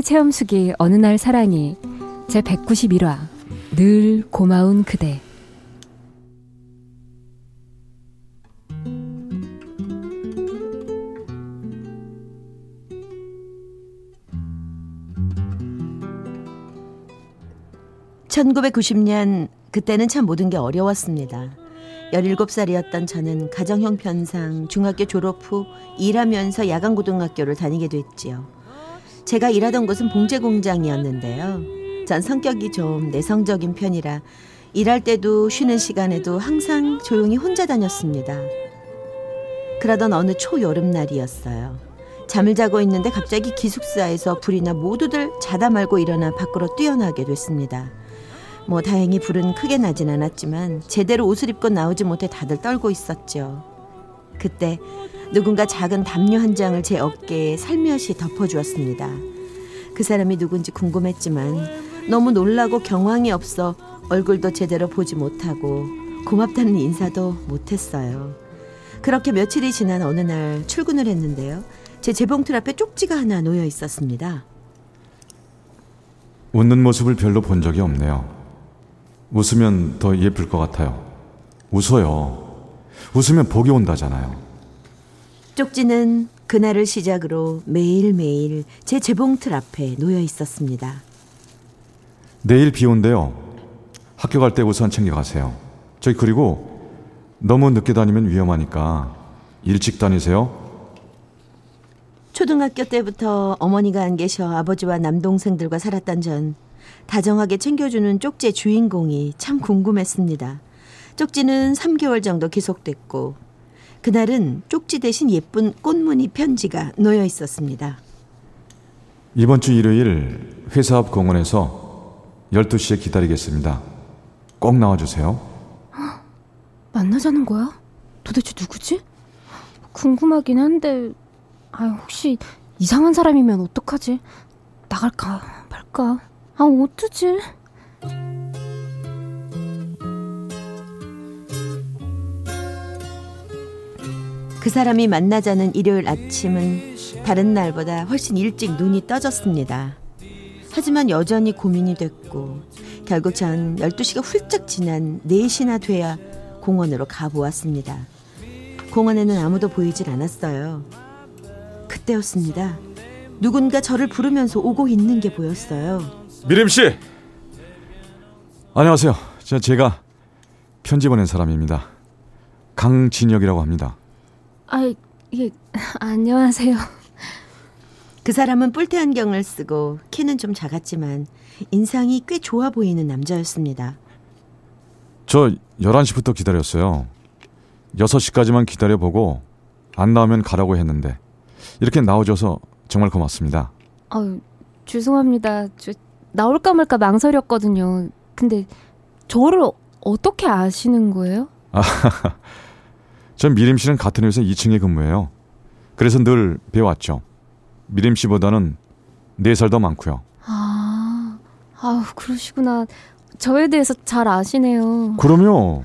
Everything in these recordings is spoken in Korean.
사랑의 체험수기 어느 날 사랑이 제 191화 늘 고마운 그대 (1990년) 그때는 참 모든 게 어려웠습니다. 17살이었던 저는 가정 형 편상 중학교 졸업 후 일하면서 야간 고등학교를 다니게 됐지요. 제가 일하던 곳은 봉제 공장이었는데요. 전 성격이 좀 내성적인 편이라 일할 때도 쉬는 시간에도 항상 조용히 혼자 다녔습니다. 그러던 어느 초여름날이었어요. 잠을 자고 있는데 갑자기 기숙사에서 불이 나 모두들 자다 말고 일어나 밖으로 뛰어나게 됐습니다. 뭐 다행히 불은 크게 나진 않았지만 제대로 옷을 입고 나오지 못해 다들 떨고 있었죠. 그때 누군가 작은 담요 한 장을 제 어깨에 살며시 덮어주었습니다. 그 사람이 누군지 궁금했지만 너무 놀라고 경황이 없어 얼굴도 제대로 보지 못하고 고맙다는 인사도 못했어요. 그렇게 며칠이 지난 어느 날 출근을 했는데요. 제 재봉틀 앞에 쪽지가 하나 놓여 있었습니다. 웃는 모습을 별로 본 적이 없네요. 웃으면 더 예쁠 것 같아요. 웃어요. 웃으면 복이 온다잖아요. 쪽지는 그날을 시작으로 매일매일 제 재봉틀 앞에 놓여 있었습니다. 내일 비 온대요. 학교 갈 때 우선 챙겨가세요. 저희 그리고 너무 늦게 다니면 위험하니까 일찍 다니세요. 초등학교 때부터 어머니가 안 계셔 아버지와 남동생들과 살았던 전 다정하게 챙겨주는 쪽지의 주인공이 참 궁금했습니다. 쪽지는 3개월 정도 계속됐고 그날은 쪽지 대신 예쁜 꽃무늬 편지가 놓여 있었습니다. 이번 주 일요일 회사 앞 공원에서 12시에 기다리겠습니다. 꼭 나와 주세요. 만나자는 거야? 도대체 누구지? 궁금하긴 한데, 아 혹시 이상한 사람이면 어떡하지? 나갈까 말까? 아 어쩌지? 그 사람이 만나자는 일요일 아침은 다른 날보다 훨씬 일찍 눈이 떠졌습니다. 하지만 여전히 고민이 됐고 결국 전 12시가 훌쩍 지난 4시나 돼야 공원으로 가보았습니다. 공원에는 아무도 보이질 않았어요. 그때였습니다. 누군가 저를 부르면서 오고 있는 게 보였어요. 미림 씨. 안녕하세요. 저 제가 편지 보낸 사람입니다. 강진혁이라고 합니다. 아, 예, 안녕하세요. 그 사람은 뿔테 안경을 쓰고 키는 좀 작았지만 인상이 꽤 좋아 보이는 남자였습니다. 저 11시부터 기다렸어요. 6시까지만 기다려보고 안 나오면 가라고 했는데 이렇게 나와줘서 정말 고맙습니다. 아 죄송합니다. 저 나올까 말까 망설였거든요. 근데 저를 어떻게 아시는 거예요? 전 미림 씨는 같은 회사 2층에 근무해요. 그래서 늘 배웠죠. 미림 씨보다는 4살 더 많고요. 아, 아 그러시구나. 저에 대해서 잘 아시네요. 그럼요.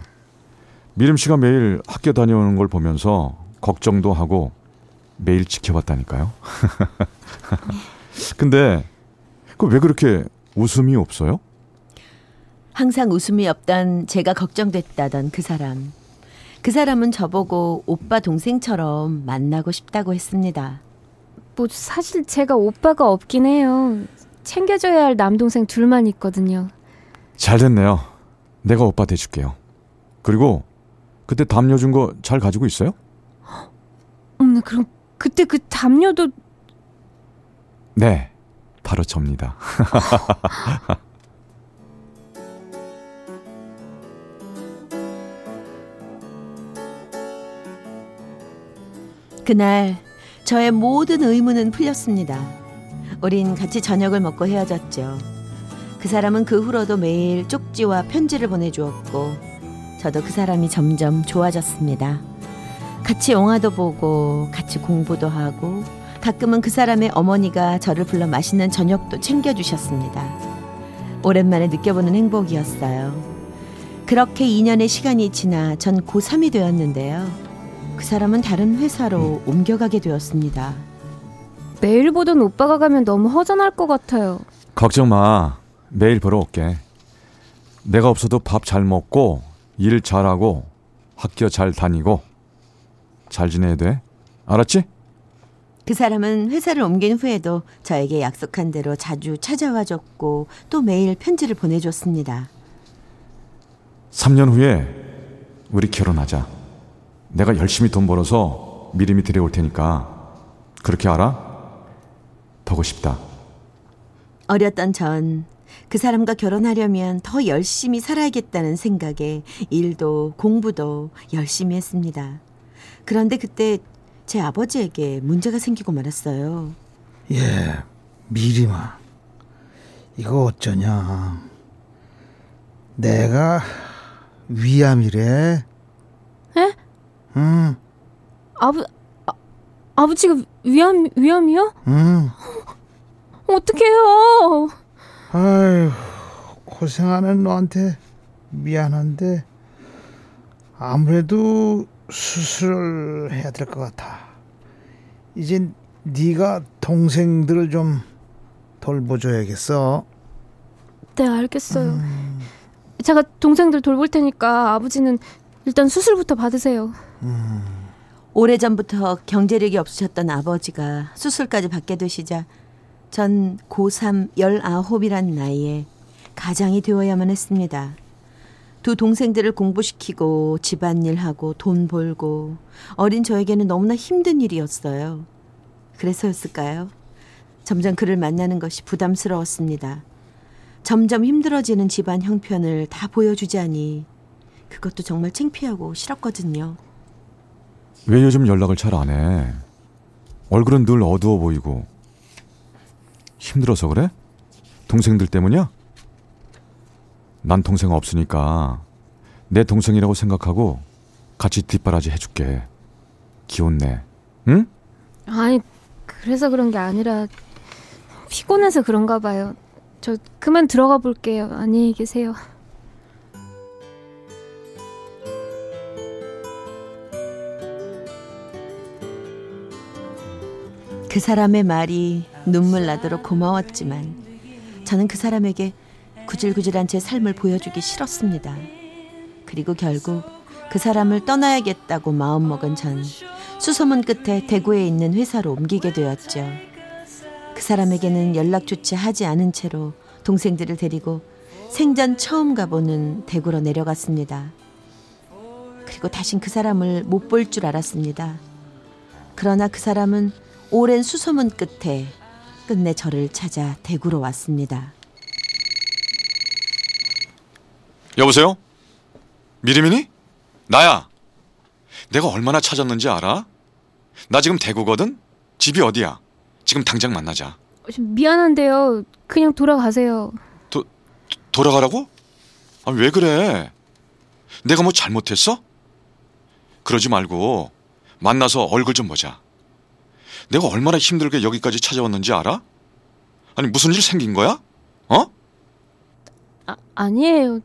미림 씨가 매일 학교 다녀오는 걸 보면서 걱정도 하고 매일 지켜봤다니까요. 근데 그 왜 그렇게 웃음이 없어요? 항상 웃음이 없던 제가 걱정됐다던 그 사람. 그 사람은 저보고 오빠 동생처럼 만나고 싶다고 했습니다. 뭐 사실 제가 오빠가 없긴 해요. 챙겨줘야 할 남동생 둘만 있거든요. 잘 됐네요. 내가 오빠 돼줄게요. 그리고 그때 담요 준 거 잘 가지고 있어요? 음, 그럼 그때 그 담요도 네, 바로 접니다. 그날 저의 모든 의문은 풀렸습니다. 우린 같이 저녁을 먹고 헤어졌죠. 그 사람은 그 후로도 매일 쪽지와 편지를 보내주었고 저도 그 사람이 점점 좋아졌습니다. 같이 영화도 보고 같이 공부도 하고 가끔은 그 사람의 어머니가 저를 불러 맛있는 저녁도 챙겨주셨습니다. 오랜만에 느껴보는 행복이었어요. 그렇게 2년의 시간이 지나 전 고3이 되었는데요. 그 사람은 다른 회사로 옮겨가게 되었습니다. 매일 보던 오빠가 가면 너무 허전할 것 같아요. 걱정 마. 매일 보러 올게. 내가 없어도 밥 잘 먹고 일 잘하고 학교 잘 다니고 잘 지내야 돼. 알았지? 그 사람은 회사를 옮긴 후에도 저에게 약속한 대로 자주 찾아와 줬고 또 매일 편지를 보내줬습니다. 3년 후에 우리 결혼하자. 내가 열심히 돈 벌어서 미리미 들여올 테니까 그렇게 알아? 보고 싶다. 어렸던 전 그 사람과 결혼하려면 더 열심히 살아야겠다는 생각에 일도 공부도 열심히 했습니다. 그런데 그때 제 아버지에게 문제가 생기고 말았어요. 예, 미리마. 이거 어쩌냐. 내가 위암이래. 에? 응, 아버 아, 아버지가 위암 위암이요? 응. 어떡해요? 아유, 고생하는 너한테 미안한데 아무래도 수술을 해야 될 것 같아. 이제 네가 동생들을 좀 돌보줘야겠어. 네, 알겠어요. 제가 동생들 돌볼 테니까 아버지는 일단 수술부터 받으세요. 오래전부터 경제력이 없으셨던 아버지가 수술까지 받게 되시자 전 고3 19이란 나이에 가장이 되어야만 했습니다. 두 동생들을 공부시키고 집안일하고 돈 벌고 어린 저에게는 너무나 힘든 일이었어요. 그래서였을까요? 점점 그를 만나는 것이 부담스러웠습니다. 점점 힘들어지는 집안 형편을 다 보여주자니 그것도 정말 창피하고 싫었거든요. 왜 요즘 연락을 잘 안 해? 얼굴은 늘 어두워 보이고 힘들어서 그래? 동생들 때문이야? 난 동생 없으니까 내 동생이라고 생각하고 같이 뒷바라지 해줄게. 기운내. 응? 아니, 그래서 그런 게 아니라 피곤해서 그런가 봐요. 저 그만 들어가 볼게요. 안녕히 계세요. 그 사람의 말이 눈물 나도록 고마웠지만 저는 그 사람에게 구질구질한 제 삶을 보여주기 싫었습니다. 그리고 결국 그 사람을 떠나야겠다고 마음먹은 전 수소문 끝에 대구에 있는 회사로 옮기게 되었죠. 그 사람에게는 연락조차 하지 않은 채로 동생들을 데리고 생전 처음 가보는 대구로 내려갔습니다. 그리고 다신 그 사람을 못 볼 줄 알았습니다. 그러나 그 사람은 오랜 수소문 끝에 끝내 저를 찾아 대구로 왔습니다. 여보세요? 미리미니? 나야. 내가 얼마나 찾았는지 알아? 나 지금 대구거든? 집이 어디야? 지금 당장 만나자. 미안한데요. 그냥 돌아가세요. 돌아가라고? 아, 왜 그래? 내가 뭐 잘못했어? 그러지 말고 만나서 얼굴 좀 보자. 내가 얼마나 힘들게 여기까지 찾아왔는지 알아? 아니 무슨 일 생긴 거야? 어? 아, 아니에요.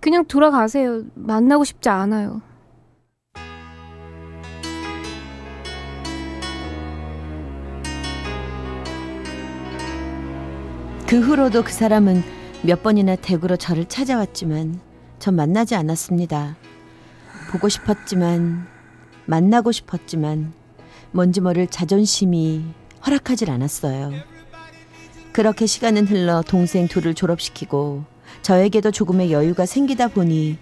그냥 돌아가세요. 만나고 싶지 않아요. 그 후로도 그 사람은 몇 번이나 대구로 저를 찾아왔지만 전 만나지 않았습니다. 보고 싶었지만 만나고 싶었지만 뭔지 모를 자존심이 허락하질 않았어요. 그렇게 시간은 흘러 동생 둘을 졸업시키고 저에게도 조금의 여유가 생기다 보니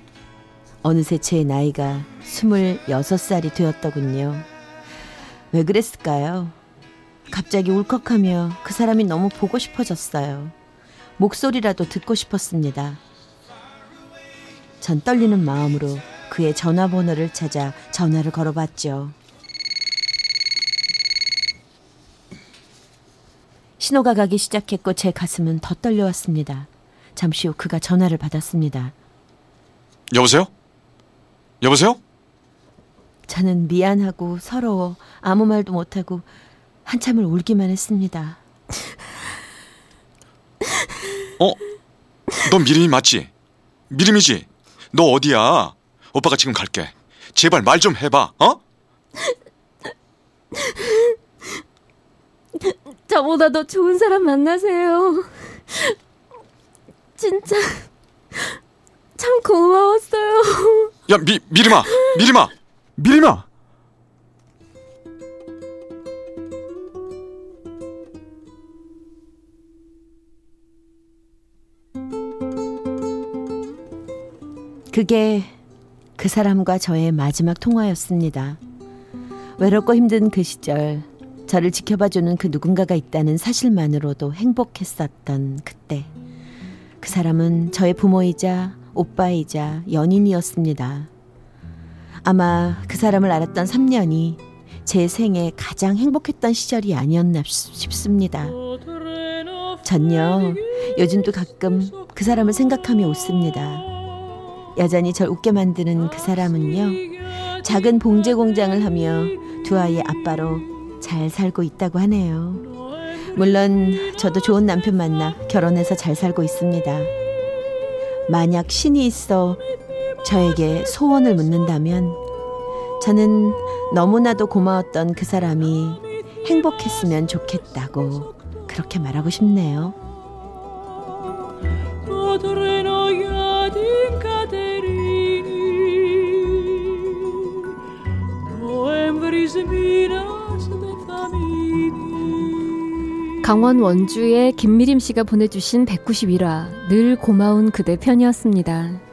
어느새 제 나이가 스물여섯 살이 되었더군요. 왜 그랬을까요? 갑자기 울컥하며 그 사람이 너무 보고 싶어졌어요. 목소리라도 듣고 싶었습니다. 전 떨리는 마음으로 그의 전화번호를 찾아 전화를 걸어봤죠. 신호가 가기 시작했고 제 가슴은 더 떨려왔습니다. 잠시 후 그가 전화를 받았습니다. 여보세요? 여보세요? 저는 미안하고 서러워 아무 말도 못하고 한참을 울기만 했습니다. 어? 너 미림이 맞지? 미림이지? 너 어디야? 오빠가 지금 갈게. 제발 말 좀 해봐, 어? 저보다 더 좋은 사람 만나세요. 진짜 참 고마웠어요. 야, 미, 미림아! 미림아! 미림아! 그게 그 사람과 저의 마지막 통화였습니다. 외롭고 힘든 그 시절, 저를 지켜봐주는 그 누군가가 있다는 사실만으로도 행복했었던 그때. 그 사람은 저의 부모이자 오빠이자 연인이었습니다. 아마 그 사람을 알았던 3년이 제 생에 가장 행복했던 시절이 아니었나 싶습니다. 전요, 요즘도 가끔 그 사람을 생각하며 웃습니다. 여전히 절 웃게 만드는 그 사람은요, 작은 봉제 공장을 하며 두 아이의 아빠로 잘 살고 있다고 하네요. 물론 저도 좋은 남편 만나 결혼해서 잘 살고 있습니다. 만약 신이 있어 저에게 소원을 묻는다면 저는 너무나도 고마웠던 그 사람이 행복했으면 좋겠다고 그렇게 말하고 싶네요. 강원 원주의 김미림 씨가 보내주신 191화 늘 고마운 그대 편이었습니다.